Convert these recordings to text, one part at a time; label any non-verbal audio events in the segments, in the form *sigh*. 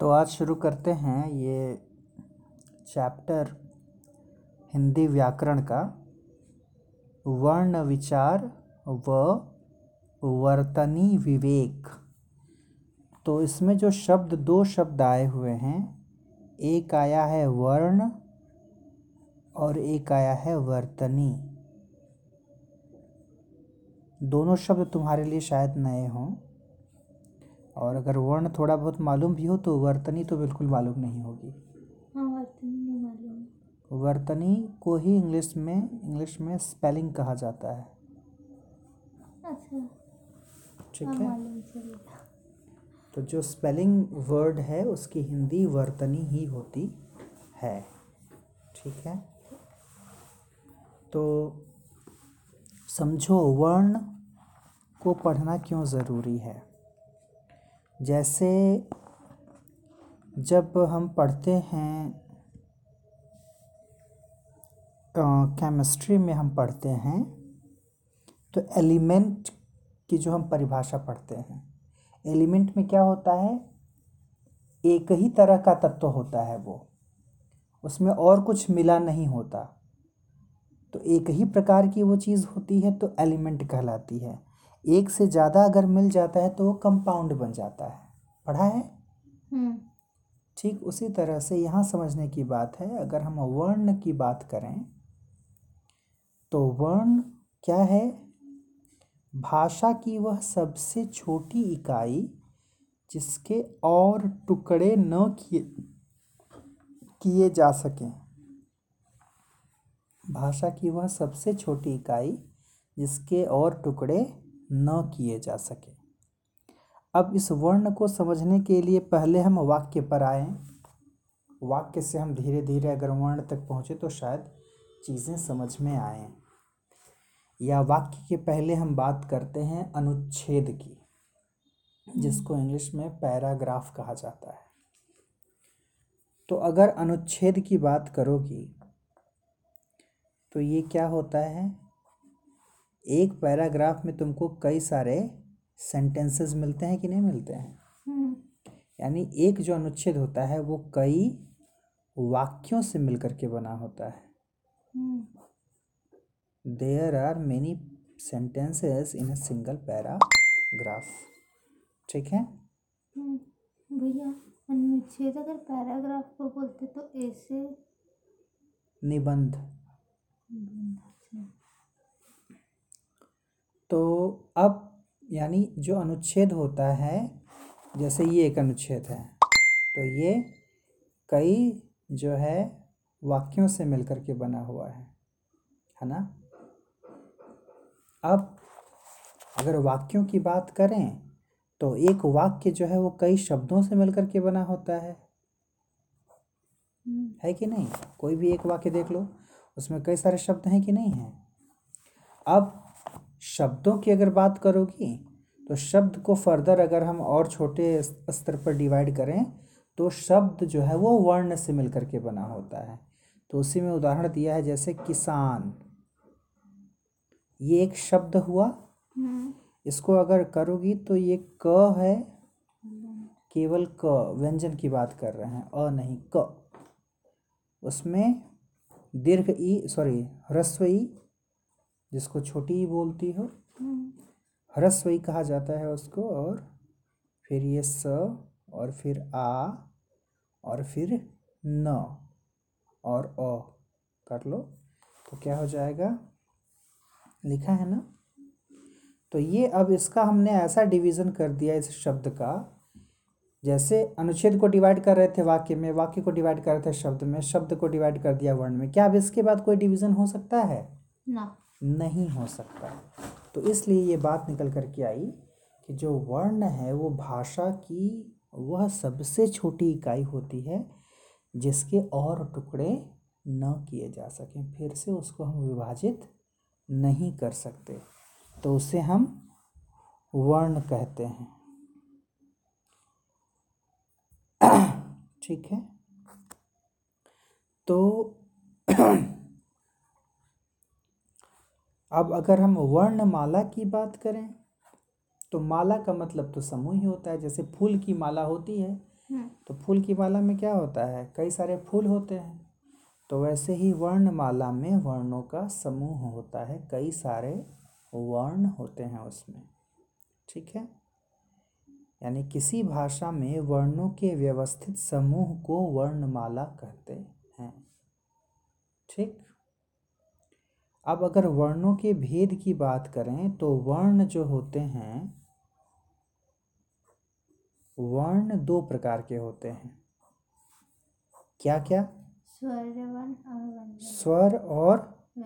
तो आज शुरू करते हैं ये चैप्टर हिंदी व्याकरण का वर्ण विचार व वर्तनी विवेक। तो इसमें जो शब्द, दो शब्द आए हुए हैं, एक आया है वर्ण और एक आया है वर्तनी। दोनों शब्द तुम्हारे लिए शायद नए हों। और अगर वर्ण थोड़ा बहुत मालूम भी हो तो वर्तनी तो बिल्कुल मालूम नहीं होगी। हाँ वर्तनी नहीं मालूम। वर्तनी को ही इंग्लिश में इंग्लिश में स्पेलिंग कहा जाता है। अच्छा। ठीक हाँ है। तो जो स्पेलिंग वर्ड है उसकी हिंदी वर्तनी ही होती है। ठीक है। तो समझो वर्ण को पढ़ना क्यों ज़रूरी है? जैसे जब हम पढ़ते हैं केमिस्ट्री में हम पढ़ते हैं तो एलिमेंट की जो हम परिभाषा पढ़ते हैं एलिमेंट में क्या होता है? एक ही तरह का तत्व होता है वो। उसमें और कुछ मिला नहीं होता। तो एक ही प्रकार की वो चीज़ होती है तो एलिमेंट कहलाती है। एक से ज़्यादा अगर मिल जाता है तो वो कंपाउंड बन जाता है। पढ़ा है? हम्म। ठीक उसी तरह से यहाँ समझने की बात है अगर हम वर्ण की बात करें तो वर्ण क्या है? भाषा की वह सबसे छोटी इकाई जिसके और टुकड़े न किए किए जा सकें। भाषा की वह सबसे छोटी इकाई जिसके और टुकड़े न किए जा सके। अब इस वर्ण को समझने के लिए पहले हम वाक्य पर आए। वाक्य से हम धीरे धीरे अगर वर्ण तक पहुँचे तो शायद चीज़ें समझ में आए। या वाक्य के पहले हम बात करते हैं अनुच्छेद की, जिसको इंग्लिश में पैराग्राफ कहा जाता है। तो अगर अनुच्छेद की बात करोगी तो ये क्या होता है? एक पैराग्राफ में तुमको कई सारे सेंटेंसेस मिलते हैं कि नहीं मिलते हैं? हम्म। यानी एक जो अनुच्छेद होता है वो कई वाक्यों से मिलकर के बना होता है। हम्म। There are many sentences in a single paragraph ठीक है? हम्म, भैया अनुच्छेद अगर पैराग्राफ को बोलते तो ऐसे निबंध। तो अब यानी जो अनुच्छेद होता है जैसे ये एक अनुच्छेद है तो ये कई जो है वाक्यों से मिलकर के बना हुआ है है ना? अब अगर वाक्यों की बात करें तो एक वाक्य जो है वो कई शब्दों से मिलकर के बना होता है। हम्म, है कि नहीं? कोई भी एक वाक्य देख लो उसमें कई सारे शब्द हैं कि नहीं हैं। अब शब्दों की अगर बात करोगी तो शब्द को फर्दर अगर हम और छोटे स्तर पर डिवाइड करें तो शब्द जो है वो वर्ण से मिलकर के बना होता है। तो उसी में उदाहरण दिया है जैसे किसान। ये एक शब्द हुआ। हम्म, इसको अगर करोगी तो ये क है। केवल क व्यंजन की बात कर रहे हैं। अ नहीं क। उसमें दीर्घ ई सॉरी ह्रस्व ई जिसको छोटी ई बोलती हो हम्म, ह्रस्व कहा जाता है उसको और फिर ये स और फिर आ और फिर न और अ। कर लो तो क्या हो जाएगा? लिखा है ना? तो ये अब इसका हमने ऐसा डिवीज़न कर दिया इस शब्द का जैसे अनुच्छेद को डिवाइड कर रहे थे वाक्य में वाक्य को डिवाइड कर रहे थे शब्द में शब्द को डिवाइड कर दिया वर्ण में क्या अब इसके बाद कोई डिवीज़न हो सकता है? ना। नहीं हो सकता। तो इसलिए ये बात निकल कर के आई कि जो वर्ण है, वो भाषा की, वह सबसे छोटी इकाई होती है, जिसके और टुकड़े न किए जा सकें। फिर से उसको हम विभाजित नहीं कर सकते। तो उसे हम वर्ण कहते हैं। *clears throat* ठीक है? तो *clears throat* अब अगर हम वर्णमाला की बात करें तो माला का मतलब तो समूह ही होता है। जैसे फूल की माला होती है हम्म, तो फूल की माला में क्या होता है? कई सारे फूल होते हैं। तो वैसे ही वर्णमाला में वर्णों का समूह होता है। कई सारे वर्ण होते हैं उसमें। ठीक है? यानी किसी भाषा में वर्णों के व्यवस्थित समूह को वर्णमाला कहते हैं। ठीक? अब अगर वर्णों के भेद की बात करें तो वर्ण जो होते हैं वर्ण दो प्रकार के होते हैं। क्या क्या स्वर और व्यंजन। स्वर और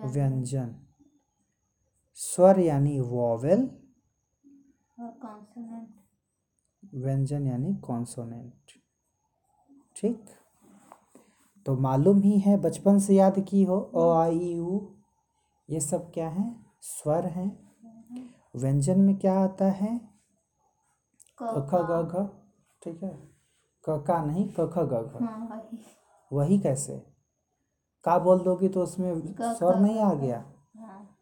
व्यंजन। स्वर यानी वॉवेल और व्यंजन यानी कॉन्सोनेंट ठीक? तो मालूम ही है बचपन से याद की हो। अ आ ई उ। ये सब क्या है? स्वर हैं। व्यंजन में क्या आता है? क ख ग घ ठीक है। क का नहीं क ख ग घ हाँ वही। वही कैसे? का बोल दोगे तो उसमें स्वर नहीं आ गया। हाँ।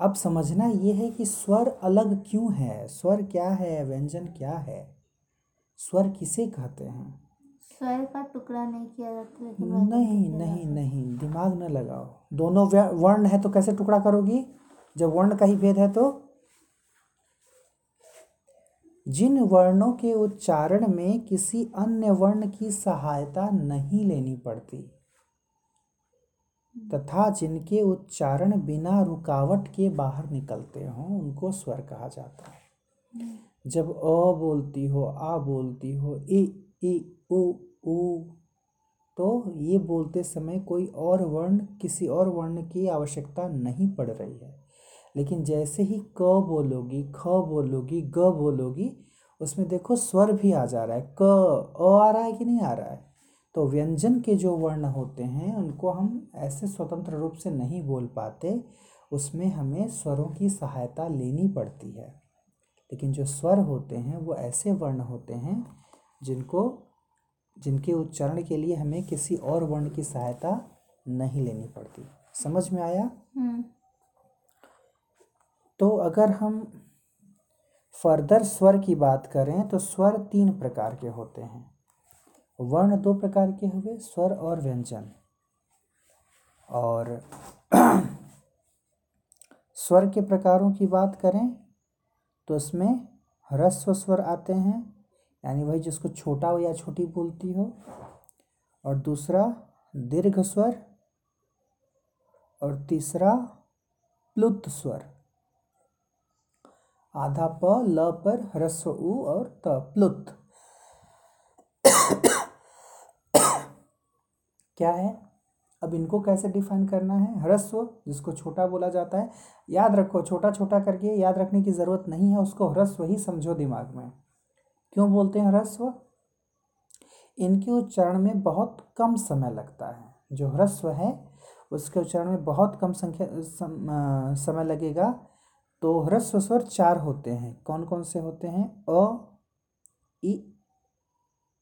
अब समझना ये है कि स्वर अलग क्यों है? स्वर क्या है? व्यंजन क्या है? स्वर किसे कहते हैं? स्वर का टुकड़ा नहीं किया जाता लेकिन नहीं नहीं नहीं दिमाग न लगाओ। दोनों वर्ण है तो कैसे टुकड़ा करोगी? जब वर्ण का ही भेद है तो? जिन वर्णों के उच्चारण में किसी अन्य वर्ण की सहायता नहीं लेनी पड़ती तथा जिनके उच्चारण बिना रुकावट के बाहर निकलते हों उनको स्वर कहा जाता है। जब अ बोलती हो आ बोलती हो इ इ उ तो ये बोलते समय कोई और वर्ण, किसी और वर्ण की आवश्यकता नहीं पड़ रही है। लेकिन जैसे ही क बोलोगी, ख बोलोगी, ग बोलोगी, उसमें देखो स्वर भी आ जा रहा है। क, अ आ रहा है कि नहीं आ रहा है? तो व्यंजन के जो वर्ण होते हैं, उनको हम ऐसे स्वतंत्र रूप से नहीं बोल पाते। उसमें हमें स्वरों की सहायता लेनी पड़ती है। लेकिन जो स्वर होते हैं, वो ऐसे वर्ण होते हैं, जिनको जिनके उच्चारण के लिए हमें किसी और वर्ण की सहायता नहीं लेनी पड़ती। समझ में आया? हम्म। तो अगर हम फर्दर स्वर की बात करें तो स्वर तीन प्रकार के होते हैं। वर्ण दो प्रकार के हुए स्वर और व्यंजन। और *clears throat* स्वर के प्रकारों की बात करें तो उसमें ह्रस्व स्वर आते हैं यानी वही जिसको छोटा हो या छोटी बोलती हो। और दूसरा दीर्घ स्वर और तीसरा प्लुत स्वर। आधा प, ल पर ह्रस्व उ और त, प्लुत। क्या है? अब इनको कैसे डिफाइन करना है? ह्रस्व, जिसको छोटा बोला जाता है। याद रखो छोटा छोटा करके याद रखने की ज़रूरत नहीं है, उसको ह्रस्व ही समझो दिमाग में। क्यों बोलते हैं ह्रस्व? इनके उच्चारण में बहुत कम समय लगता है। जो ह्रस्व है उसके उच्चारण में बहुत कम संख्या सम, समय लगेगा। तो ह्रस्व स्वर चार होते हैं। कौन कौन से होते हैं? अ इ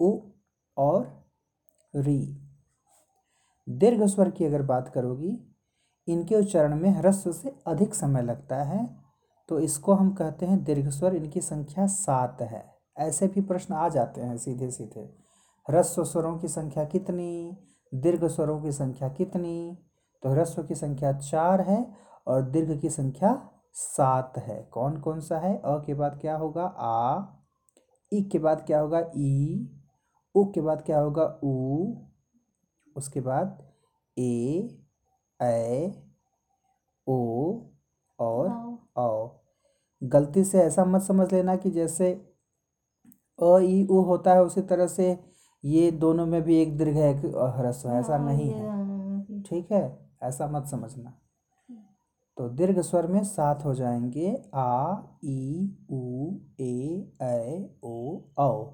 उ और री। दीर्घ स्वर की अगर बात करोगी इनके उच्चारण में ह्रस्व से अधिक समय लगता है। तो इसको हम कहते हैं दीर्घ स्वर। इनकी संख्या सात है। ऐसे भी प्रश्न आ जाते हैं सीधे सीधे ह्रस्व स्वरों की संख्या कितनी? दीर्घ स्वरों की संख्या कितनी? तो ह्रस्व की संख्या चार है और दीर्घ की संख्या सात है। कौन कौन सा है? अ के बाद क्या होगा? आ। ई के बाद क्या होगा? ई। उ के बाद क्या होगा? ऊ उसके बाद ए ऐ ओ और औ। गलती से ऐसा मत समझ लेना कि जैसे अ ई उ होता है उसी तरह से ये दोनों में भी एक दीर्घ है एक ह्रस्व है ऐसा हाँ, नहीं है। ठीक है? ऐसा मत समझना। तो दीर्घ स्वर में सात हो जाएँगे आ ई उ ए ऐ ओ औ।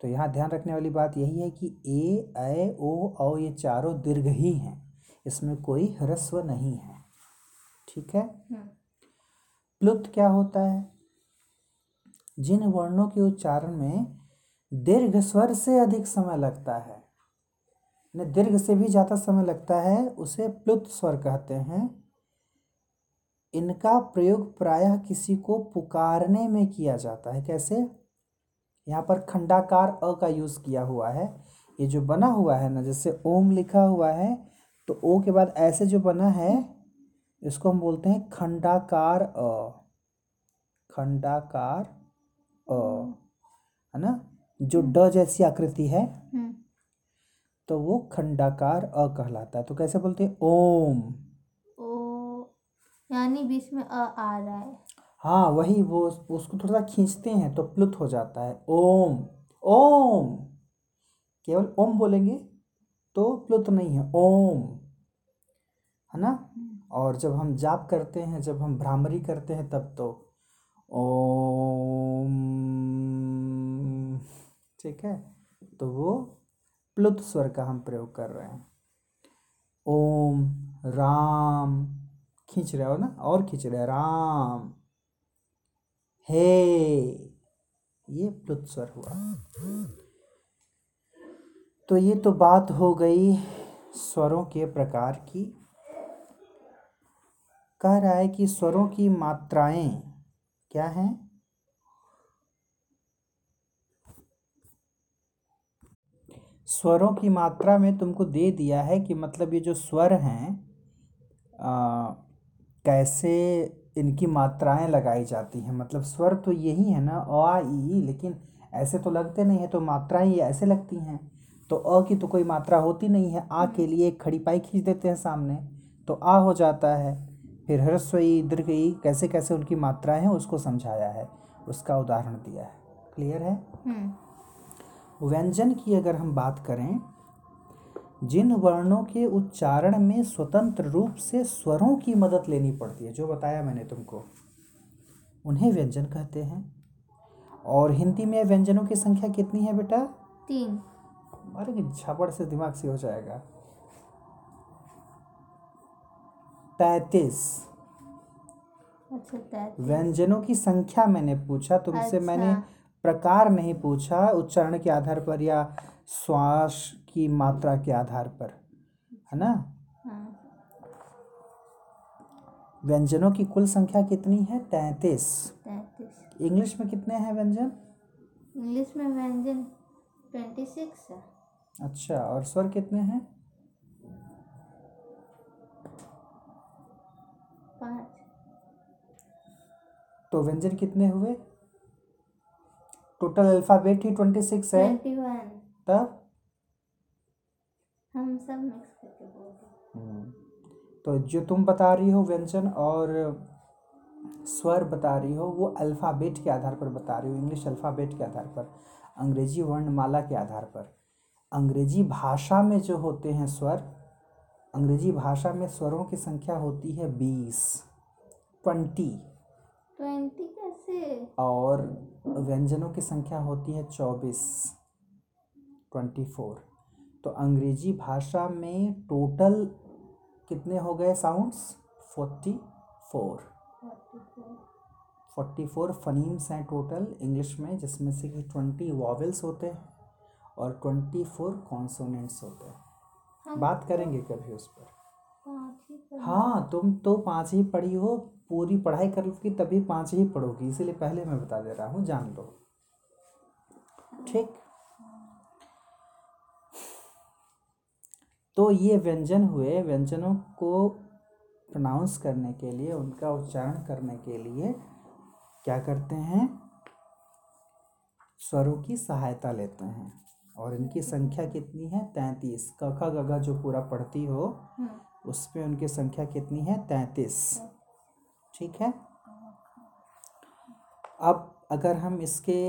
तो यहाँ ध्यान रखने वाली बात यही है कि ए ऐ ओ औ ये चारों दीर्घ ही हैं। इसमें कोई ह्रस्व नहीं है। ठीक है? हम्म, प्लुत क्या होता है? जिन वर्णों के उच्चारण में दीर्घ स्वर से अधिक समय लगता है दीर्घ से भी ज़्यादा समय लगता है, उसे प्लुत स्वर कहते हैं। इनका प्रयोग प्रायः किसी को पुकारने में किया जाता है। कैसे? यहाँ पर खंडाकार अ का यूज़ किया हुआ है। ये जो बना हुआ है ना, जैसे ओम लिखा हुआ है तो ओ के बाद ऐसे जो बना है, इसको हम बोलते हैं खंडाकार अ। खंडाकार अ है ना? जो ड जैसी आकृति है हम्म। तो वो खंडाकार अ कहलाता है। तो कैसे बोलते हैं? ओम। ओ यानी बीच में अ आ रहा है। हाँ वही वो उसको थोड़ा सा खींचते हैं तो प्लुत हो जाता है। ओम। ओम। केवल ओम बोलेंगे तो प्लुत नहीं है। ओम। है ना? और जब हम जाप करते हैं जब हम भ्रामरी करते हैं तब तो ओम। ठीक है तो वो प्लुत स्वर का हम प्रयोग कर रहे हैं। ओम, राम, खींच रहे हो ना? और खींच रहे राम। हे, ये प्लुत स्वर हुआ। तो ये तो बात हो गई स्वरों के प्रकार की। कह रहा है कि स्वरों की मात्राएँ क्या हैं? स्वरों की मात्रा में तुमको दे दिया है कि मतलब ये जो स्वर हैं कैसे इनकी मात्राएँ लगाई जाती हैं। मतलब स्वर तो यही है ना, अ ई, लेकिन ऐसे तो लगते नहीं है तो मात्राएँ ये ऐसे लगती हैं। तो अ की तो कोई मात्रा होती नहीं है, आ के लिए एक खड़ी पाई खींच देते हैं सामने तो आ हो जाता है। फिर ह्रस्व दीर्घ ई कैसे कैसे उनकी मात्राएँ हैं उसको समझाया है उसका उदाहरण दिया है। क्लियर है? हम्म। व्यंजन की अगर हम बात करें जिन वर्णों के उच्चारण में स्वतंत्र रूप से स्वरों की मदद लेनी पड़ती है जो बताया मैंने तुमको उन्हें व्यंजन कहते हैं। और हिंदी में व्यंजनों की संख्या कितनी है बेटा? तीन। अरे झापड़ से दिमाग से हो जाएगा। तैतीस अच्छा व्यंजनों की संख्या मैंने पूछा तुमसे अच्छा। मैंने प्रकार नहीं पूछा उच्चारण के आधार पर या श्वास की मात्रा के आधार पर है ना? हाँ। व्यंजनों की कुल संख्या कितनी है? तैतीस। इंग्लिश में कितने हैं व्यंजन? इंग्लिश में व्यंजन ट्वेंटी सिक्स है। अच्छा और स्वर कितने हैं? पाँच। तो व्यंजन कितने हुए? टोटल अल्फ़ाबेट ही ट्वेंटी सिक्स है तब? हम सब मिक्स करके बोल तो जो तुम बता रही हो व्यंजन और स्वर बता रही हो वो अल्फ़ाबेट के आधार पर बता रही हो इंग्लिश अल्फ़ाबेट के आधार पर अंग्रेज़ी वर्णमाला के आधार पर। अंग्रेज़ी भाषा में जो होते हैं स्वर अंग्रेज़ी भाषा में स्वरों की संख्या होती है बीस। ट्वेंटी। ट्वेंटी कैसे? और व्यंजनों की संख्या होती है चौबीस। Twenty four. तो अंग्रेज़ी भाषा में टोटल कितने हो गए sounds? Forty four. Forty four phonemes हैं टोटल इंग्लिश में जिसमें से कि ट्वेंटी वॉवल्स होते हैं और ट्वेंटी फोर कॉन्सोनेंट्स होते हैं। बात करेंगे कभी उस पर। ही तुम तो पाँच ही पढ़ी हो पूरी पढ़ाई करोगी तभी पाँच ही पढ़ोगी इसीलिए पहले मैं बता दे रहा हूँ जान लो। ठीक। तो ये व्यंजन हुए व्यंजनों को प्रोनाउंस करने के लिए उनका उच्चारण करने के लिए क्या करते हैं? स्वरों की सहायता लेते हैं। और इनकी संख्या कितनी है? तैंतीस। क ख ग घ जो पूरा पढ़ती हो हम्म। उसमें उनकी संख्या कितनी है? तैंतीस। ठीक है? अब अगर हम इसके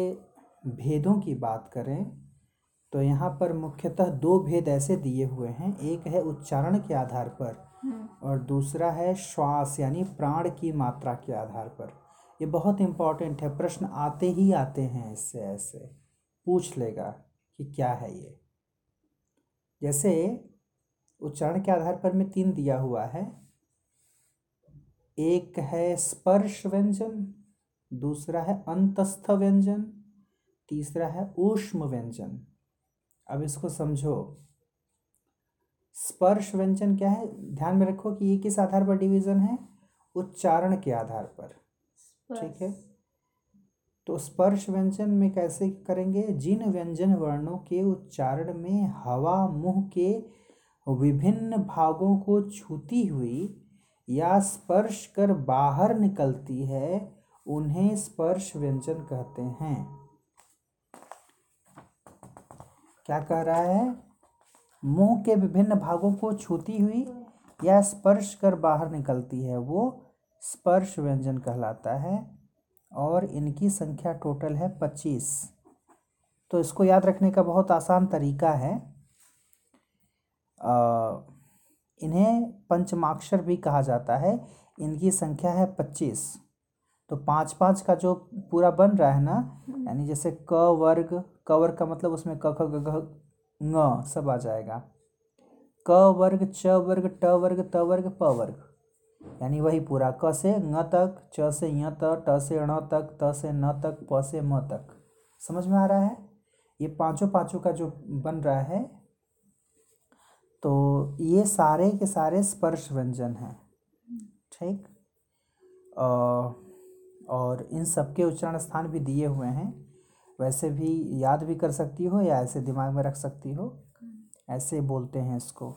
भेदों की बात करें तो यहाँ पर मुख्यतः दो भेद ऐसे दिए हुए हैं। एक है उच्चारण के आधार पर हम्म। और दूसरा है श्वास यानी प्राण की मात्रा के आधार पर। ये बहुत इम्पोर्टेंट है। प्रश्न आते ही आते हैं इससे ऐसे। पूछ लेगा। कि क्या है ये? जैसे उच्चारण के आधार पर में तीन दिया हुआ है। एक है स्पर्श व्यंजन, दूसरा है अंतस्थ व्यंजन, तीसरा है ऊष्म व्यंजन। अब इसको समझो। स्पर्श व्यंजन क्या है? ध्यान में रखो कि ये किस आधार पर डिवीज़न है? उच्चारण के आधार पर। ठीक है। तो स्पर्श व्यंजन में कैसे करेंगे? जिन व्यंजन वर्णों के उच्चारण में हवा, मुँह के विभिन्न भागों को छूती हुई या स्पर्श कर बाहर निकलती है, उन्हें स्पर्श व्यंजन कहते हैं। क्या कह रहा है? मुँह के विभिन्न भागों को छूती हुई या स्पर्श कर बाहर निकलती है, वो स्पर्श व्यंजन कहलाता है। और इनकी संख्या टोटल है पच्चीस। तो इसको याद रखने का बहुत आसान तरीका है। आ, इन्हें पंचमाक्षर भी कहा जाता है। इनकी संख्या है पच्चीस। तो पाँच पाँच का जो पूरा बन रहा है ना यानी जैसे क वर्ग क वर्ग का मतलब उसमें क ख ग घ सब आ जाएगा। क वर्ग च वर्ग ट वर्ग त वर्ग प वर्ग। यानी वही पूरा। क से ङ तक, च से य तक, ट से ण तक, त से न तक, प से म तक। समझ में आ रहा है? ये पाँचों पाँचों का जो बन रहा है तो ये सारे के सारे स्पर्श व्यंजन हैं। ठीक? और इन सब के उच्चारण स्थान भी दिए हुए हैं। वैसे भी याद भी कर सकती हो या ऐसे दिमाग में रख सकती हो? ऐसे बोलते हैं इसको।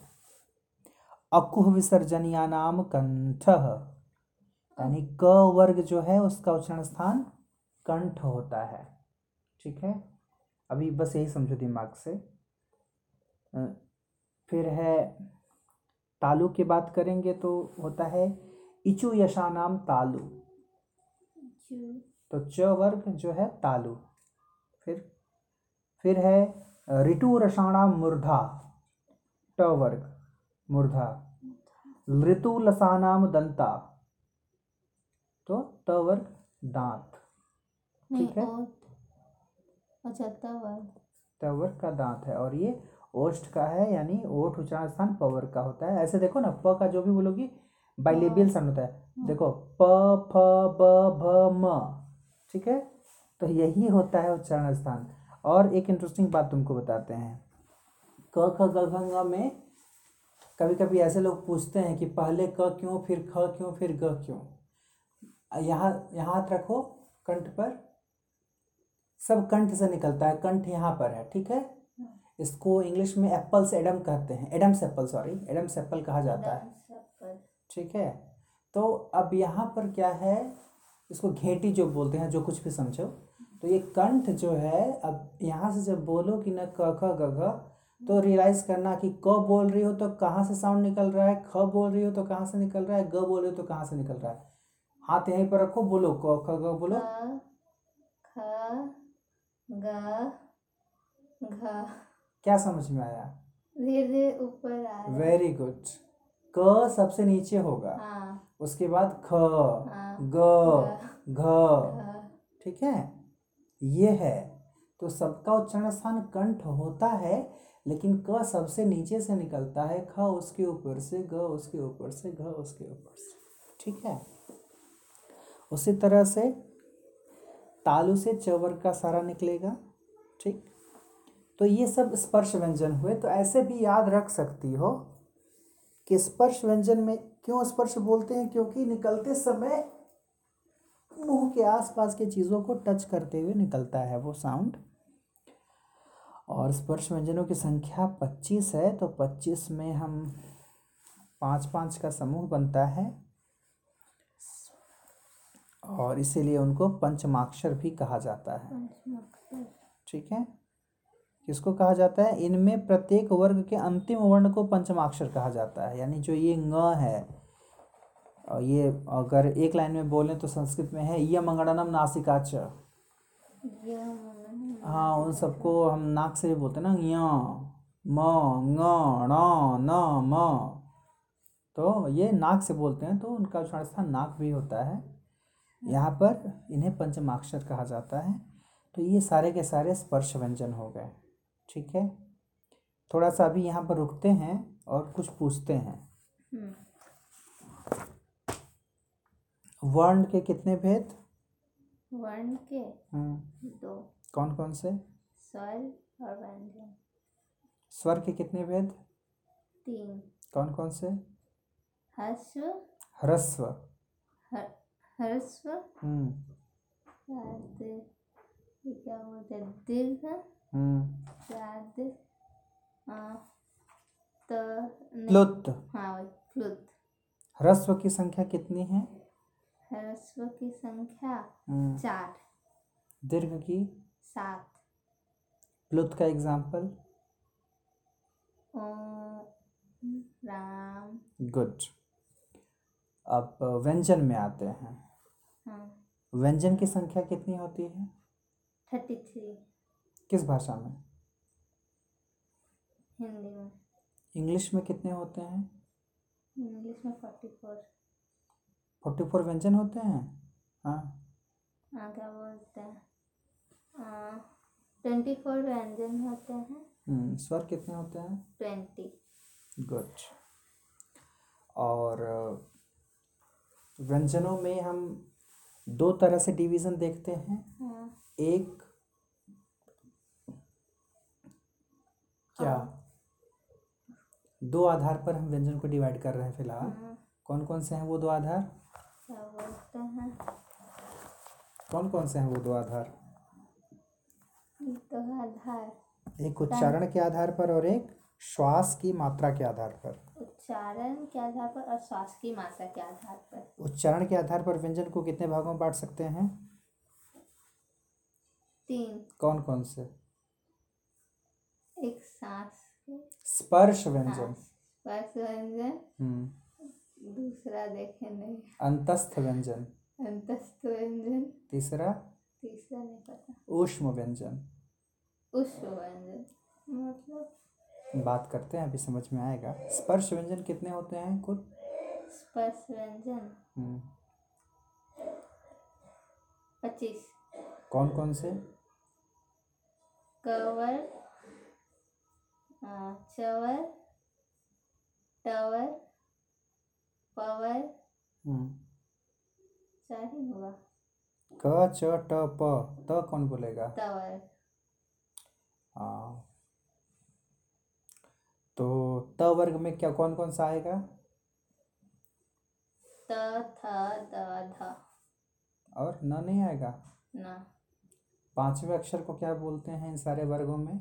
अकुह विसर्जनिया नाम कंठ। यानी क वर्ग जो है उसका उच्चारण स्थान कंठ होता है। ठीक है? अभी बस यही समझो दिमाग से। फिर है तालु की बात करेंगे तो होता है इचु यशा नाम तालु तो च वर्ग जो है तालु। फिर फिर है ऋतु रसाणा मूर्धा। ट वर्ग। मूर्धा। ऋतु लसानाम दंता। तो त वर्ग दांत ठीक है? अच्छा तवर्ग तवर्ग का दांत है और ये ओष्ठ का है यानी ओठ उच्चारण स्थान पवर का होता है। ऐसे देखो ना प का जो भी बोलोगी बाइलेबियल साउंड होता है। देखो प फ ब भ म। ठीक है? तो यही होता है उच्चारण स्थान। और एक इंटरेस्टिंग बात तुमको बताते हैं। क ख ग घ में कभी कभी ऐसे लोग पूछते हैं कि पहले क क्यों फिर ख क्यों फिर ग क्यों? यहाँ यहाँ हाथ रखो कंठ पर। सब कंठ से निकलता है कंठ यहाँ पर है ठीक है? इसको इंग्लिश में एप्पल्स एडम कहते हैं Adam's apple sorry Adam's apple कहा जाता है। ठीक है? तो अब यहाँ पर क्या है इसको घेटी जो बोलते हैं जो कुछ भी समझो तो ये कंठ जो है अब यहाँ से जब बोलो कि न क ख ग घ तो रियलाइज़ करना कि क बोल रही हो तो कहाँ से साउंड निकल रहा है ख बोल रही हो तो कहाँ से निकल रहा है ग बोल रही हो तो कहाँ से निकल रहा है। हाथ यहीं पर रखो बोलो क ख ग बोलो। ख ग घ। क्या समझ में आया? धीरे धीरे ऊपर आ वेरी गुड क सबसे नीचे होगा। हाँ। उसके बाद ख हाँ, ग। घ। ठीक है? ये है। तो सबका उच्चारण स्थान कंठ होता है। लेकिन क सबसे नीचे से निकलता है, ख उसके ऊपर से, ग उसके ऊपर से, घ उसके ऊपर से। ठीक है? उसी तरह से तालु से चवर का सारा निकलेगा। ठीक? तो ये सब स्पर्श व्यंजन हुए। तो ऐसे भी याद रख सकती हो कि स्पर्श व्यंजन में क्यों स्पर्श बोलते हैं? क्योंकि निकलते समय मुँह के आसपास के चीज़ों को टच करते हुए निकलता है वो साउंड। और स्पर्श व्यंजनों की संख्या पच्चीस है तो पच्चीस में हम पाँच पाँच का समूह बनता है। और इसीलिए उनको पंचमाक्षर भी कहा जाता है। ठीक है? किसको कहा जाता है? इनमें प्रत्येक वर्ग के अंतिम वर्ण को पंचमाक्षर कहा जाता है। यानी जो ये ङ है और ये अगर एक लाइन में बोलें तो संस्कृत में है यम अंगड़नम नासिका च हाँ उन सबको हम नाक से भी बोलते हैं ना य म ङ ण न म। तो ये नाक से बोलते हैं तो उनका उच्चारण स्थान नाक भी होता है। यहाँ पर इन्हें पंचमाक्षर कहा जाता है। तो ये सारे के सारे स्पर्श व्यंजन हो गए ठीक है? थोड़ा सा अभी यहाँ पर रुकते हैं और कुछ पूछते हैं। वर्ण के कितने भेद? वर्ण के हम्म। दो। कौन कौन से? स्वर और व्यंजन। स्वर के कितने भेद तीन। कौन कौन से? हस्व ह्रस्व। हर- हर्स्व। हम्म। क्या बोलते हैं? दीर्घ। हम्म। त प्लुत। हाँ प्लुत। ह्रस्व की संख्या कितनी है? ह्रस्व की संख्या हम्म। चार। दीर्घ की? सात। प्लुत का एग्ज़ाम्पल राम। गुड। अब व्यंजन में आते हैं। हाँ। व्यंजन की संख्या कितनी होती है? Thirty three. किस भाषा में? हिंदी में। इंग्लिश में कितने होते हैं? इंग्लिश में फोर्टी फोर। फोर्टी फोर व्यंजन होते हैं? हाँ। हाँ क्या बोलते हैं। ट्वेंटी फोर व्यंजन होते हैं। हम्म, स्वर कितने होते हैं? ट्वेंटी। गुड। और व्यंजनों में हम दो तरह से डिवीज़न देखते हैं। हाँ। एक क्या? दो आधार पर हम व्यंजन को डिवाइड कर रहे हैं फ़िलहाल। हाँ, कौन कौन से हैं वो दो आधार? क्या बोलते हैं? कौन कौन से हैं वो दो आधार? तो आधार। एक उच्चारण के आधार पर और एक श्वास की मात्रा के आधार पर। उच्चारण के आधार पर और श्वास की मात्रा के आधार पर। उच्चारण के आधार पर व्यंजन को कितने भागों में बांट सकते हैं? तीन। कौन कौन से? एक सांस स्पर्श व्यंजन। स्पर्श व्यंजन। हम्म। दूसरा देखे नहीं। अंतस्थ व्यंजन। अंतस्थ व्यंजन। तीसरा? तीसरा नहीं पता। ऊष्म व्यंजन। उष्ण व्यंजन मतलब? बात करते हैं अभी समझ में आएगा। स्पर्श व्यंजन कितने होते हैं कुल? स्पर्श व्यंजन? हम्म, पच्चीस। कौन कौन से? कवर चवर टवर पवर। हम्म, चार ही होगा क च ट प। त कौन बोलेगा? टवर। हाँ। तो त वर्ग में क्या कौन कौन सा आएगा? त थ द ध। और न नहीं आएगा? न। पाँचवें अक्षर को क्या बोलते हैं इन सारे वर्गों में?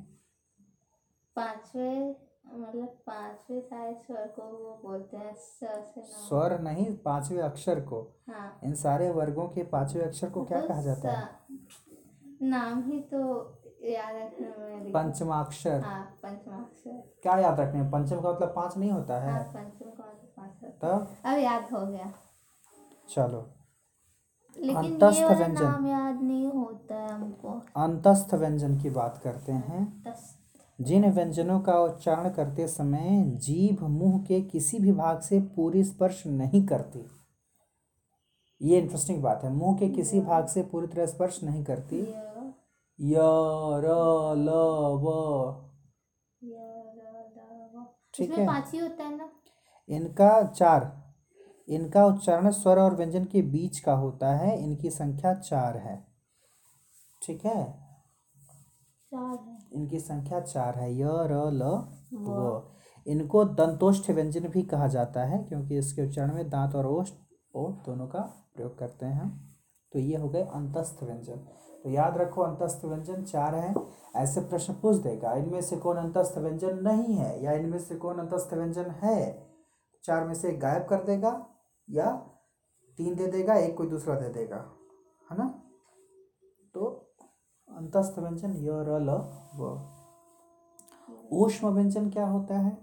पांचवे मतलब पांचवे सारे स्वर को वो बोलते हैं स से न। स्वर नहीं पाँचवें अक्षर को। हाँ। इन सारे वर्गों के पाँचवें अक्षर को क्या तो कहा जाता है? नाम ही तो याद रखने पंचमाक्षर। हाँ पंचमाक्षर। क्या याद रखने हैं? पंचम का मतलब पाँच नहीं होता है। हाँ पंचम का मतलब पाँच है। अब याद हो गया। चलो। लेकिन अंतस्थ ये वाला। नाम याद नहीं होता है हमको। अंतस्थ व्यंजन की बात करते हैं। जिन व्यंजनों का उच्चारण करते समय जीभ मुँह के किसी भी भाग से पूरी स्पर्श नहीं करती। ये इंटरेस्टिंग बात है। मुँह के किसी भाग से पूरी तरह स्पर्श नहीं करती। य र ल व ठीक है। पाँच ही होता है ना? इनका चार। इनका उच्चारण स्वर और व्यंजन के बीच का होता है। इनकी संख्या चार है। ठीक है? चार है। इनकी संख्या चार है। य र ल व इनको दंतोष्ठ व्यंजन भी कहा जाता है क्योंकि इसके उच्चारण में दांत और ओष्ठ ओठ दोनों का प्रयोग करते हैं तो ये हो गए अंतस्थ व्यंजन। तो याद रखो, अंतस्थ व्यंजन चार है। ऐसे प्रश्न पूछ देगा, इनमें से कौन अंतस्थ व्यंजन नहीं है या इनमें से कौन अंतस्थ व्यंजन है? चार में से एक गायब कर देगा या तीन दे देगा, एक कोई दूसरा दे देगा, है ना? तो अंतस्थ व्यंजन य र ल व। ऊष्म व्यंजन क्या होता है?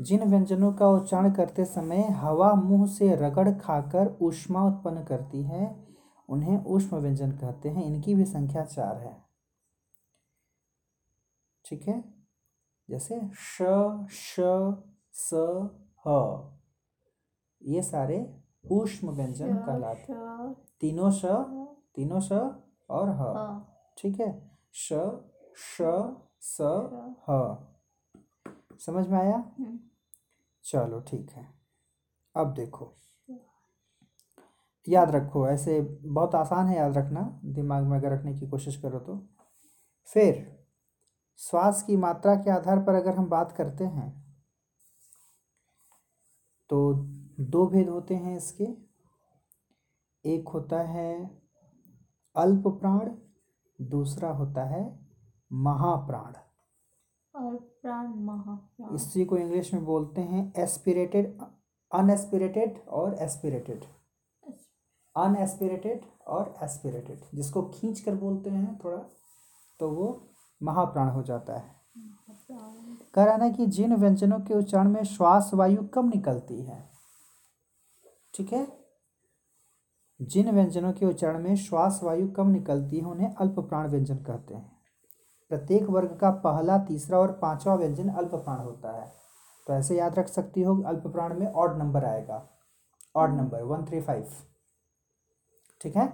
जिन व्यंजनों का उच्चारण करते समय हवा मुँह से रगड़ खाकर ऊष्मा उत्पन्न करती है उन्हें ऊष्म व्यंजन कहते हैं। इनकी भी संख्या चार है। ठीक है? जैसे श श स ह। ये सारे ऊष्म व्यंजन कहलाते हैं। तीनों श तीनों श और ह। ठीक है? श श स ह। समझ में आया? चलो ठीक है। अब देखो। याद रखो ऐसे बहुत आसान है याद रखना दिमाग में अगर रखने की कोशिश करो तो। फिर श्वास की मात्रा के आधार पर अगर हम बात करते हैं तो दो भेद होते हैं इसके। एक होता है अल्प प्राण दूसरा होता है महाप्राण। प्राण महाप्राण। इसी को इंग्लिश में बोलते हैं एस्पिरेटेड अनएस्पिरेटेड और एस्पिरेटेड अनएस्पिरेटेड और एस्पिरेटेड जिसको खींच कर बोलते हैं थोड़ा तो वो महाप्राण हो जाता है। कह रहा है ना कि जिन व्यंजनों के उच्चारण में श्वास वायु कम निकलती है, ठीक है? जिन व्यंजनों के उच्चारण में श्वास वायु कम निकलती है, उन्हें अल्प प्राण व्यंजन कहते हैं। प्रत्येक वर्ग का पहला, तीसरा और पांचवा व्यंजन अल्प प्राण होता है। तो ऐसे याद रख सकती हो, अल्प प्राण में ऑड नंबर आएगा। Odd number one three five ठीक है?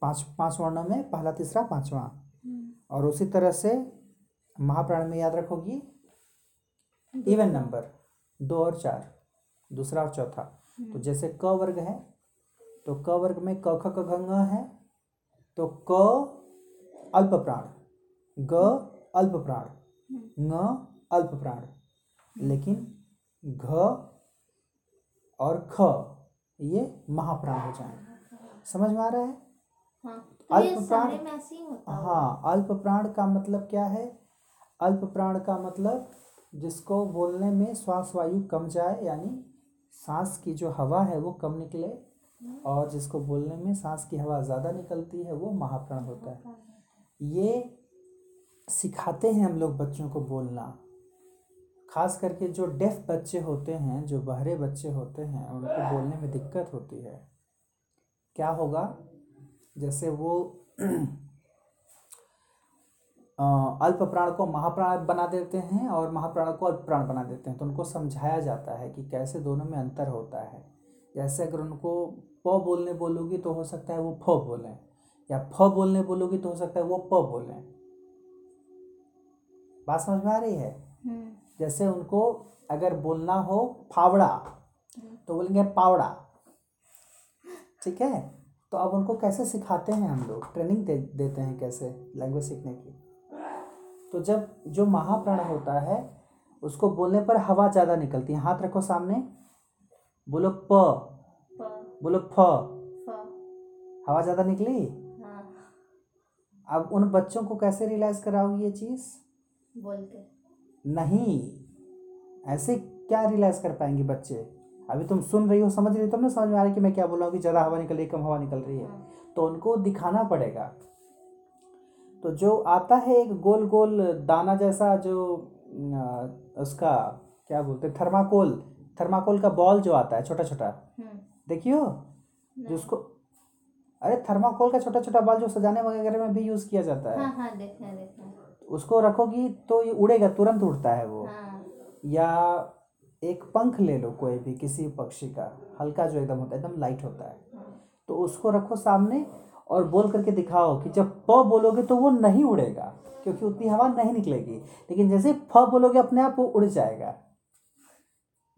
पाँच पाँच वर्णों में पहला तीसरा पांचवा। और उसी तरह से महाप्राण में याद रखोगी। इवन नंबर दो और चार दूसरा और चौथा। तो जैसे क वर्ग है तो क वर्ग में क ख क घ है तो क अल्प प्राण ग अल्प प्राण ङ अल्प प्राण। लेकिन घ और ख ये महाप्राण हो जाएँगे। समझ में आ रहा है? हाँ तो अल्प प्राण- सारे में ऐसे ही होता अल्प प्राण का मतलब क्या है? अल्प प्राण का मतलब जिसको बोलने में श्वास वायु कम जाए यानी सांस की जो हवा है वो कम निकले और जिसको बोलने में सांस की हवा ज़्यादा निकलती है वो महाप्राण होता है। ये सिखाते हैं हम लोग बच्चों को बोलना। खास करके जो डेफ बच्चे होते हैं जो बहरे बच्चे होते हैं उनको बोलने में दिक्कत होती है। क्या होगा? जैसे वो *clears throat* अल्प प्राण को महाप्राण बना देते हैं और महाप्राण को अल्प प्राण बना देते हैं। तो उनको समझाया जाता है कि कैसे दोनों में अंतर होता है। जैसे अगर उनको प बोलने बोलोगी तो हो सकता है वो फ बोलें या फ बोलने बोलोगी तो हो सकता है वो प बोलें। बात समझ में आ रही है? हम्म, जैसे उनको अगर बोलना हो फावड़ा तो बोलेंगे पावड़ा। ठीक है? तो अब उनको कैसे सिखाते हैं हम लोग? ट्रेनिंग दे देते हैं कैसे? लैंग्वेज सीखने की। तो जब जो महाप्राण होता है उसको बोलने पर हवा ज़्यादा निकलती है। हाथ रखो सामने। बोलो प। प। बोलो फ। फ। हवा ज़्यादा निकली? हाँ। अब उन बच्चों को कैसे रियलाइज़ कराओगी ये चीज़? बोल के नहीं। ऐसे क्या रियलाइज़ कर पाएँगे बच्चे? अभी तुम सुन रही हो समझ रही हो तब ना समझ में आ रही है कि मैं क्या बोल रहा हूँ कि ज़्यादा हवा निकल रही है कम हवा निकल रही है। हाँ। तो उनको दिखाना पड़ेगा। तो जो आता है एक गोल गोल दाना जैसा जो उसका क्या बोलते हैं थर्माकोल थर्माकोल का बॉल जो आता है छोटा छोटा हम्म, देखियो जिसको अरे थर्माकोल का छोटा छोटा बॉल जो सजाने वगैरह में भी यूज़ किया जाता है। हाँ हाँ देखा देखा उसको रखोगी तो ये उड़ेगा तुरंत उड़ता है वो। हाँ। या एक पंख ले लो कोई भी किसी पक्षी का। हल्का जो एकदम होता है एकदम लाइट होता है। तो उसको रखो सामने और बोल करके दिखाओ कि जब प बोलोगे तो वो नहीं उड़ेगा क्योंकि उतनी हवा नहीं निकलेगी। लेकिन जैसे फ बोलोगे अपने आप वो उड़ जाएगा।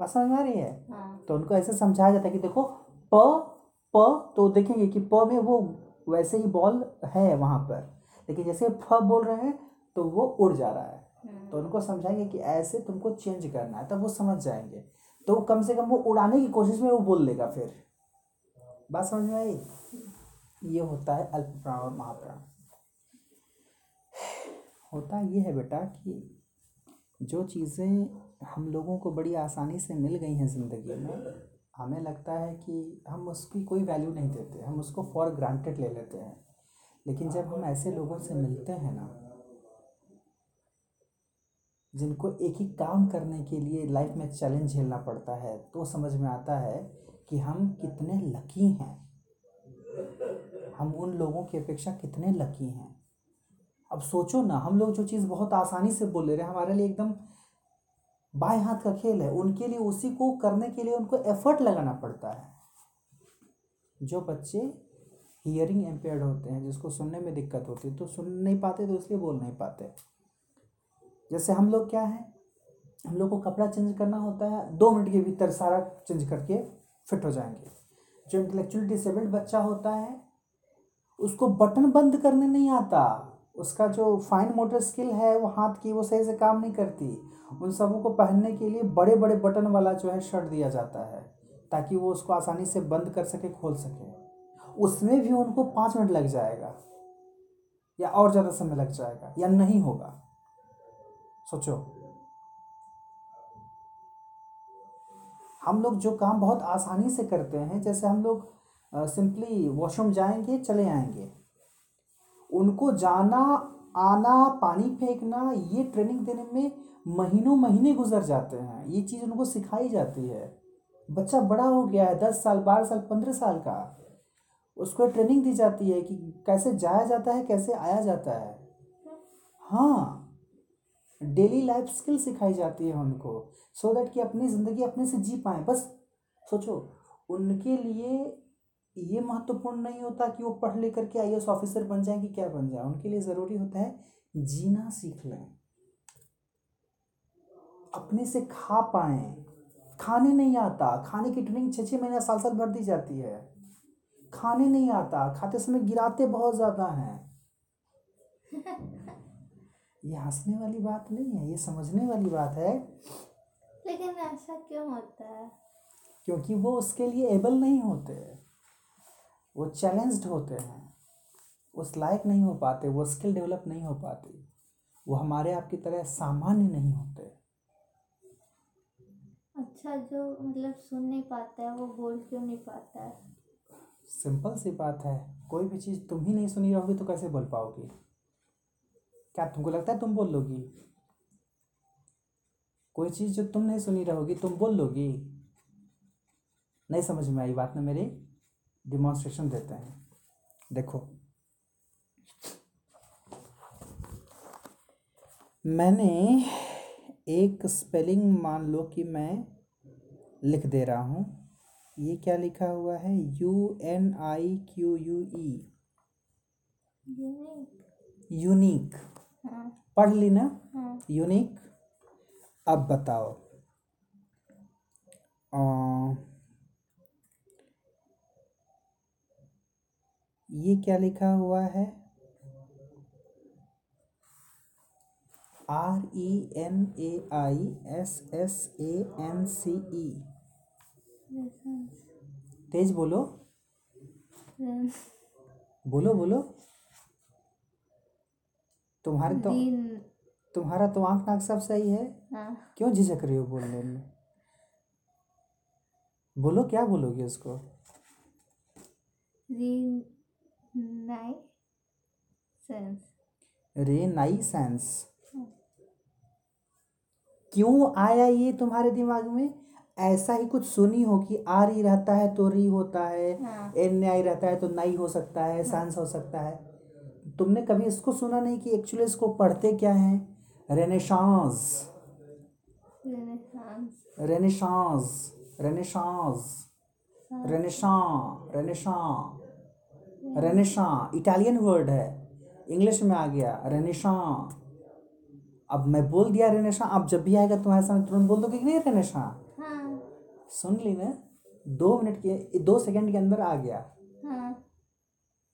बात समझ में आ रही है? हाँ। तो उनको ऐसे समझाया जाता है कि देखो प प तो देखेंगे कि प में वो वैसे ही बॉल है वहाँ पर। लेकिन जैसे फ बोल रहे हैं तो वो उड़ जा रहा है। तो उनको समझाएँगे कि ऐसे तुमको चेंज करना है तब वो समझ जाएँगे। तो कम से कम वो उड़ाने की कोशिश में वो बोल लेगा फिर। बात समझ में आई? ये होता है अल्प प्राण और महाप्राण। होता ये है बेटा कि जो चीज़ें हम लोगों को बड़ी आसानी से मिल गई हैं ज़िंदगी में हमें लगता है कि हम उसकी कोई वैल्यू नहीं देते हम उसको फॉर ग्रांटेड ले लेते हैं। लेकिन जब हम ऐसे लोगों से मिलते हैं ना जिनको एक ही काम करने के लिए लाइफ में चैलेंज झेलना पड़ता है तो समझ में आता है कि हम कितने लकी हैं। हम उन लोगों की अपेक्षा कितने लकी हैं। अब सोचो ना, हम लोग जो चीज़ बहुत आसानी से बोल रहे हैं, हमारे लिए एकदम बाएँ हाथ का खेल है, उनके लिए, उसी को करने के लिए उनको एफर्ट लगाना पड़ता है। जो बच्चे हियरिंग एम्पेयर्ड होते हैं, जिसको सुनने में दिक्कत होती है तो सुन नहीं पाते तो इसलिए बोल नहीं पाते। जैसे हम लोग क्या है, हम लोग को कपड़ा चेंज करना होता है, दो मिनट के भीतर सारा चेंज करके फिट हो जाएँगे। जो इंटेलेक्चुअल डिसेबल्ड बच्चा होता है, उसको बटन बंद करने नहीं आता। उसका जो फाइन मोटर स्किल है, वो हाथ की, वो सही से काम नहीं करती। उन सबों को पहनने के लिए बड़े बड़े बटन वाला जो है शर्ट दिया जाता है, ताकि वो उसको आसानी से बंद कर सके, खोल सके। उसमें भी उनको पाँच मिनट लग जाएगा, या और ज़्यादा समय लग जाएगा, या नहीं होगा। सोचो। हम लोग जो काम बहुत आसानी से करते हैं, जैसे हम लोग सिंपली वॉशरूम जाएँगे, चले आएँगे। उनको जाना, आना, पानी फेंकना, ये ट्रेनिंग देने में महीनों महीने गुजर जाते हैं। ये चीज़ उनको सिखाई जाती है। बच्चा बड़ा हो गया है, दस साल, बारह साल, पंद्रह साल का। उसको ट्रेनिंग दी जाती है कि कैसे जाया जाता है, कैसे आया जाता है। हाँ डेली लाइफ स्किल सिखाई जाती है उनको सो so दैट कि अपनी ज़िंदगी अपने से जी पाए, बस। सोचो, उनके लिए ये महत्वपूर्ण नहीं होता कि वो पढ़ लिख करके आई ऑफिसर बन जाए कि क्या बन जाए। उनके लिए ज़रूरी होता है जीना सीख लें। अपने से खा पाए। खाने नहीं आता। खाने की ट्रेनिंग छः छः महीना साल साल भर दी जाती है। खाने नहीं आता। खाते समय गिराते बहुत ज़्यादा हैं। ये हंसने वाली बात नहीं है ये समझने वाली बात है। लेकिन ऐसा क्यों होता है? क्योंकि वो उसके लिए एबल नहीं होते। वो चैलेंज्ड होते हैं। उस लायक नहीं हो पाते वो स्किल डेवलप नहीं हो पाती। वो हमारे आपकी तरह सामान्य नहीं होते। अच्छा जो मतलब सुन नहीं पाता है वो बोल क्यों नहीं पाता है? सिंपल सी बात है कोई भी चीज़ तुम ही नहीं सुनी रहोगी तो कैसे बोल पाओगी? क्या तुमको लगता है तुम बोल लोगी? कोई चीज़ जो तुम नहीं सुनी रहोगी तुम बोल लोगी? नहीं समझ में आई बात ना मेरी? डिमॉन्स्ट्रेशन देते हैं। देखो। मैंने एक स्पेलिंग मान लो कि मैं लिख दे रहा हूँ। ये क्या लिखा हुआ है? U N I Q U E unique पढ़ ली ना हाँ। यूनिक। अब बताओ। अ, ये क्या लिखा हुआ है? R E N A I S S A N C E. तेज बोलो। बोलो बोलो। तुम्हारे तो दिन। तुम्हारा तो आँख नाक सब सही है। हाँ। क्यों झिझक रही हो बोलने में? बोलो क्या बोलोगे उसको? सेंस रे नाई सेंस क्यों आया ये तुम्हारे दिमाग में? ऐसा ही कुछ सुनी हो कि आर ही रहता है तो री होता है हाँ। एन आई रहता है तो नाई हो सकता है। सेंस हो सकता है। तुमने कभी इसको सुना नहीं कि एक्चुअली इसको पढ़ते क्या हैं? Renaissance renaissance renaissance renaissance renaissance renaissance Italian word है. इंग्लिश में आ गया. रेनेसां अब मैं बोल दिया रेनेसां अब जब भी आएगा तुम्हारे सामने तुरंत बोल दोगे कि नहीं रेनेसां हाँ। सुन ली ना? दो मिनट के दो सेकंड के अंदर आ गया। हाँ।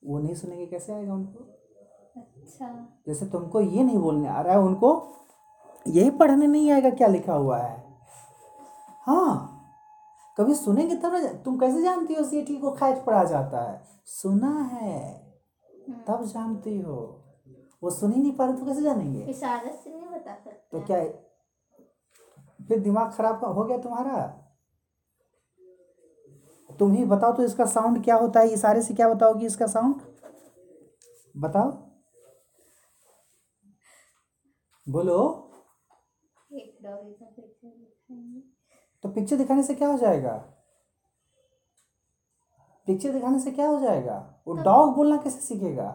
वो नहीं सुनेंगे कैसे आएगा उनको? अच्छा। जैसे तुमको ये नहीं बोलने आ रहा है उनको यही पढ़ने नहीं आएगा क्या लिखा हुआ है? हाँ कभी सुनेंगे तब ना तुम कैसे जानती हो सी को खैच पढ़ा जाता है? सुना है तब जानती हो। वो सुन ही नहीं पा रहे तो कैसे जानेंगे? इशारे से नहीं बता सकते। तो क्या फिर दिमाग खराब हो गया तुम्हारा? तुम ही बताओ तो इसका साउंड क्या होता है? इशारे से क्या बताओगी इसका साउंड बताओ। बोलो। एक डॉगी का पिक्चर दिखाएँगे तो पिक्चर दिखाने से क्या हो जाएगा? पिक्चर दिखाने से क्या हो जाएगा? वो डॉग बोलना कैसे सीखेगा?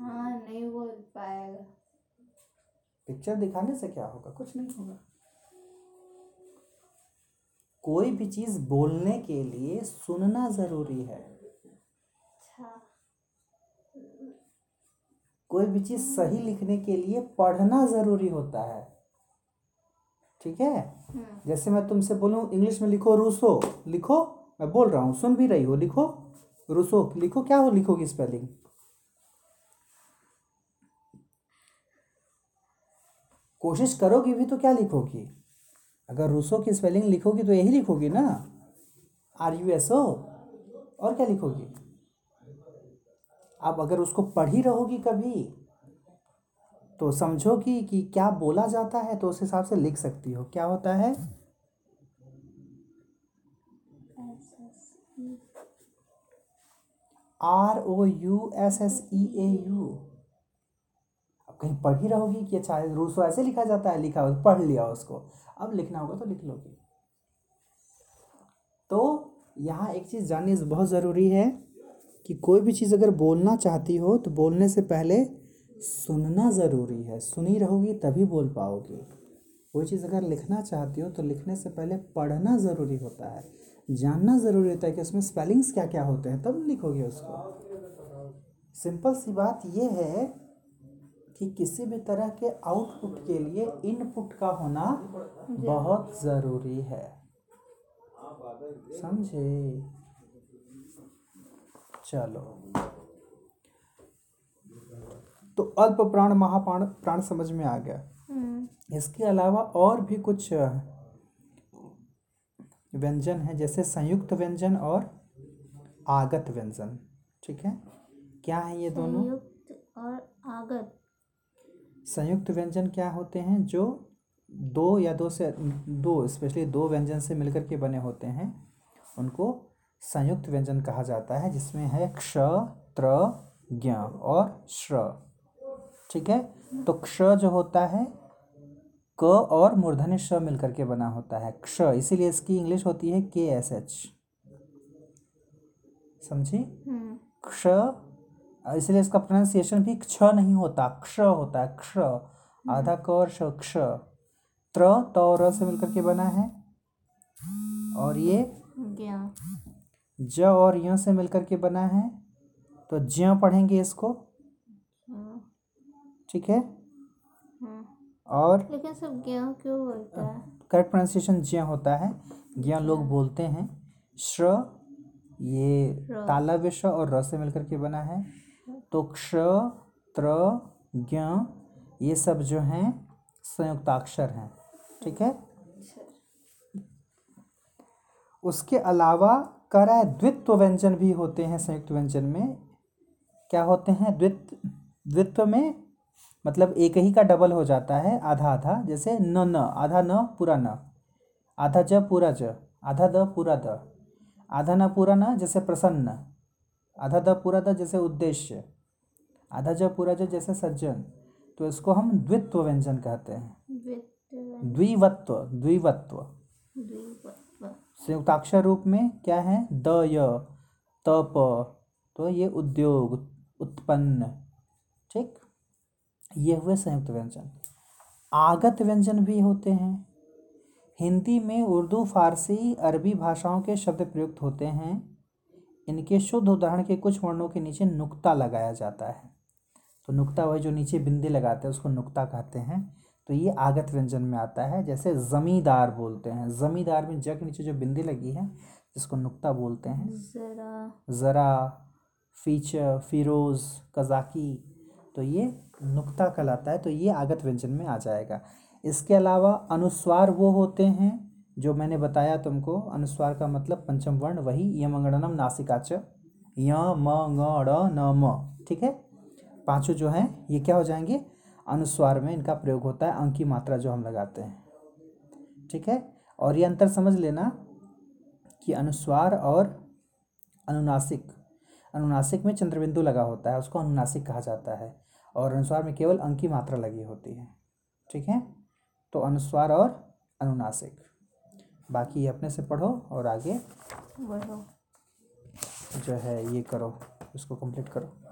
हाँ नहीं बोल पाएगा। पिक्चर दिखाने से क्या होगा? कुछ नहीं होगा। कोई भी चीज़ बोलने के लिए सुनना ज़रूरी है। अच्छा। कोई भी चीज़ सही लिखने के लिए पढ़ना ज़रूरी होता है। ठीक है? हम्म। जैसे मैं तुमसे बोलूँ इंग्लिश में लिखो रूसो लिखो मैं बोल रहा हूँ सुन भी रही हो लिखो रूसो लिखो क्या हो लिखोगी स्पेलिंग कोशिश करोगी भी तो क्या लिखोगी? अगर रूसो की स्पेलिंग लिखोगी तो यही लिखोगी ना? R U S O? और क्या लिखोगी? अब अगर उसको पढ़ी रहोगी कभी तो समझोगी कि क्या बोला जाता है तो उस हिसाब से लिख सकती हो। क्या होता है? R O U S S E A U अब कहीं पढ़ी रहोगी कि अच्छा रूस ऐसे लिखा जाता है, लिखा हो, पढ़ लिया उसको। अब लिखना होगा तो लिख लोगी। तो यहाँ एक चीज़ जाननी बहुत ज़रूरी है। कि कोई भी चीज़ अगर बोलना चाहती हो तो बोलने से पहले सुनना ज़रूरी है। सुनी रहोगी तभी बोल पाओगी। कोई चीज़ अगर लिखना चाहती हो तो लिखने से पहले पढ़ना ज़रूरी होता है। जानना ज़रूरी होता है कि उसमें स्पेलिंग्स क्या क्या होते हैं, तब लिखोगे उसको। सिंपल सी बात यह है कि किसी भी तरह के आउटपुट के लिए इनपुट का होना बहुत ज़रूरी है। समझे? चलो। तो अल्प प्राण महाप्राण प्राण समझ में आ गया। हम्म। इसके अलावा और भी कुछ व्यंजन है जैसे संयुक्त व्यंजन और आगत व्यंजन। ठीक है? क्या है ये दोनों? संयुक्त और आगत। संयुक्त व्यंजन क्या होते हैं? जो दो या दो से दो स्पेशली दो व्यंजन से मिलकर के बने होते हैं उनको संयुक्त व्यंजन कहा जाता है जिसमें है क्ष त्र ज्ञ और श्र। ठीक है? तो क्ष जो होता है क और मूर्धन्य श मिलकर के बना होता है। क्ष इसीलिए इसकी इंग्लिश होती है के एस एच। समझी? हम्म। क्ष इसलिए इसका प्रोनाउंसिएशन भी क्ष नहीं होता क्ष होता है क्ष। आधा क और श क्ष। त्र त और र से मिलकर के बना है। और ये ज्ञ। ज और य से मिलकर के बना है तो ज्य पढ़ेंगे इसको। ठीक है। और? लेकिन सब ज्ञ क्यों बोलता है? करेक्ट प्रोनाउंसिएशन ज्य होता है। ज्ञ लोग बोलते हैं। श्र ये। तालव्य श और र से मिलकर के बना है। तो क्ष त्र ज्ञ ये सब जो हैं संयुक्ताक्षर हैं। ठीक है? उसके अलावा है द्वित्व व्यंजन भी होते हैं संयुक्त व्यंजन में। क्या होते हैं? द्वित्व द्वित्व में मतलब एक ही का डबल हो जाता है आधा आधा जैसे न न आधा न पूरा न। आधा ज पूरा ज आधा द पूरा द। आधा न पूरा न जैसे प्रसन्न। आधा द पूरा द जैसे उद्देश्य। आधा ज पूरा ज जैसे सज्जन। तो इसको हम द्वित्व व्यंजन कहते हैं। द्विवत्व द्विवत्व। संयुक्ताक्षर रूप में क्या है? द य, त प। तो ये उद्योग, उत्पन्न। ठीक? ये हुए संयुक्त व्यंजन। आगत व्यंजन भी होते हैं। हिंदी में उर्दू, फारसी, अरबी भाषाओं के शब्द प्रयुक्त होते हैं। इनके शुद्ध उदाहरण के कुछ वर्णों के नीचे नुक्ता लगाया जाता है। तो नुक्ता वही जो नीचे बिंदी लगाते हैं, उसको नुक्ता कहते हैं। तो ये आगत व्यंजन में आता है जैसे जमींदार बोलते हैं। जमींदार में जग नीचे जो बिंदी लगी है जिसको नुक्ता बोलते हैं। जरा। ज़रा फीचर फिरोज़ कज़ाकी तो ये नुक्ता कहलाता है तो ये आगत व्यंजन में आ जाएगा। इसके अलावा अनुस्वार वो होते हैं जो मैंने बताया तुमको अनुस्वार का मतलब पंचम वर्ण वही यमंगणनम नासिकाच य म ङ ड़ न म ठीक है? पाँचों जो हैं ये क्या हो जाएँगे? अनुस्वार में इनका प्रयोग होता है अंक की मात्रा जो हम लगाते हैं। ठीक है? और ये अंतर समझ लेना कि अनुस्वार और अनुनासिक अनुनासिक में चंद्रबिंदु लगा होता है उसको अनुनासिक कहा जाता है। और अनुस्वार में केवल अंक की मात्रा लगी होती है। ठीक है? तो अनुस्वार और अनुनासिक। बाकी अपने से पढ़ो और आगे बढ़ो। जो है ये करो इसको कंप्लीट करो।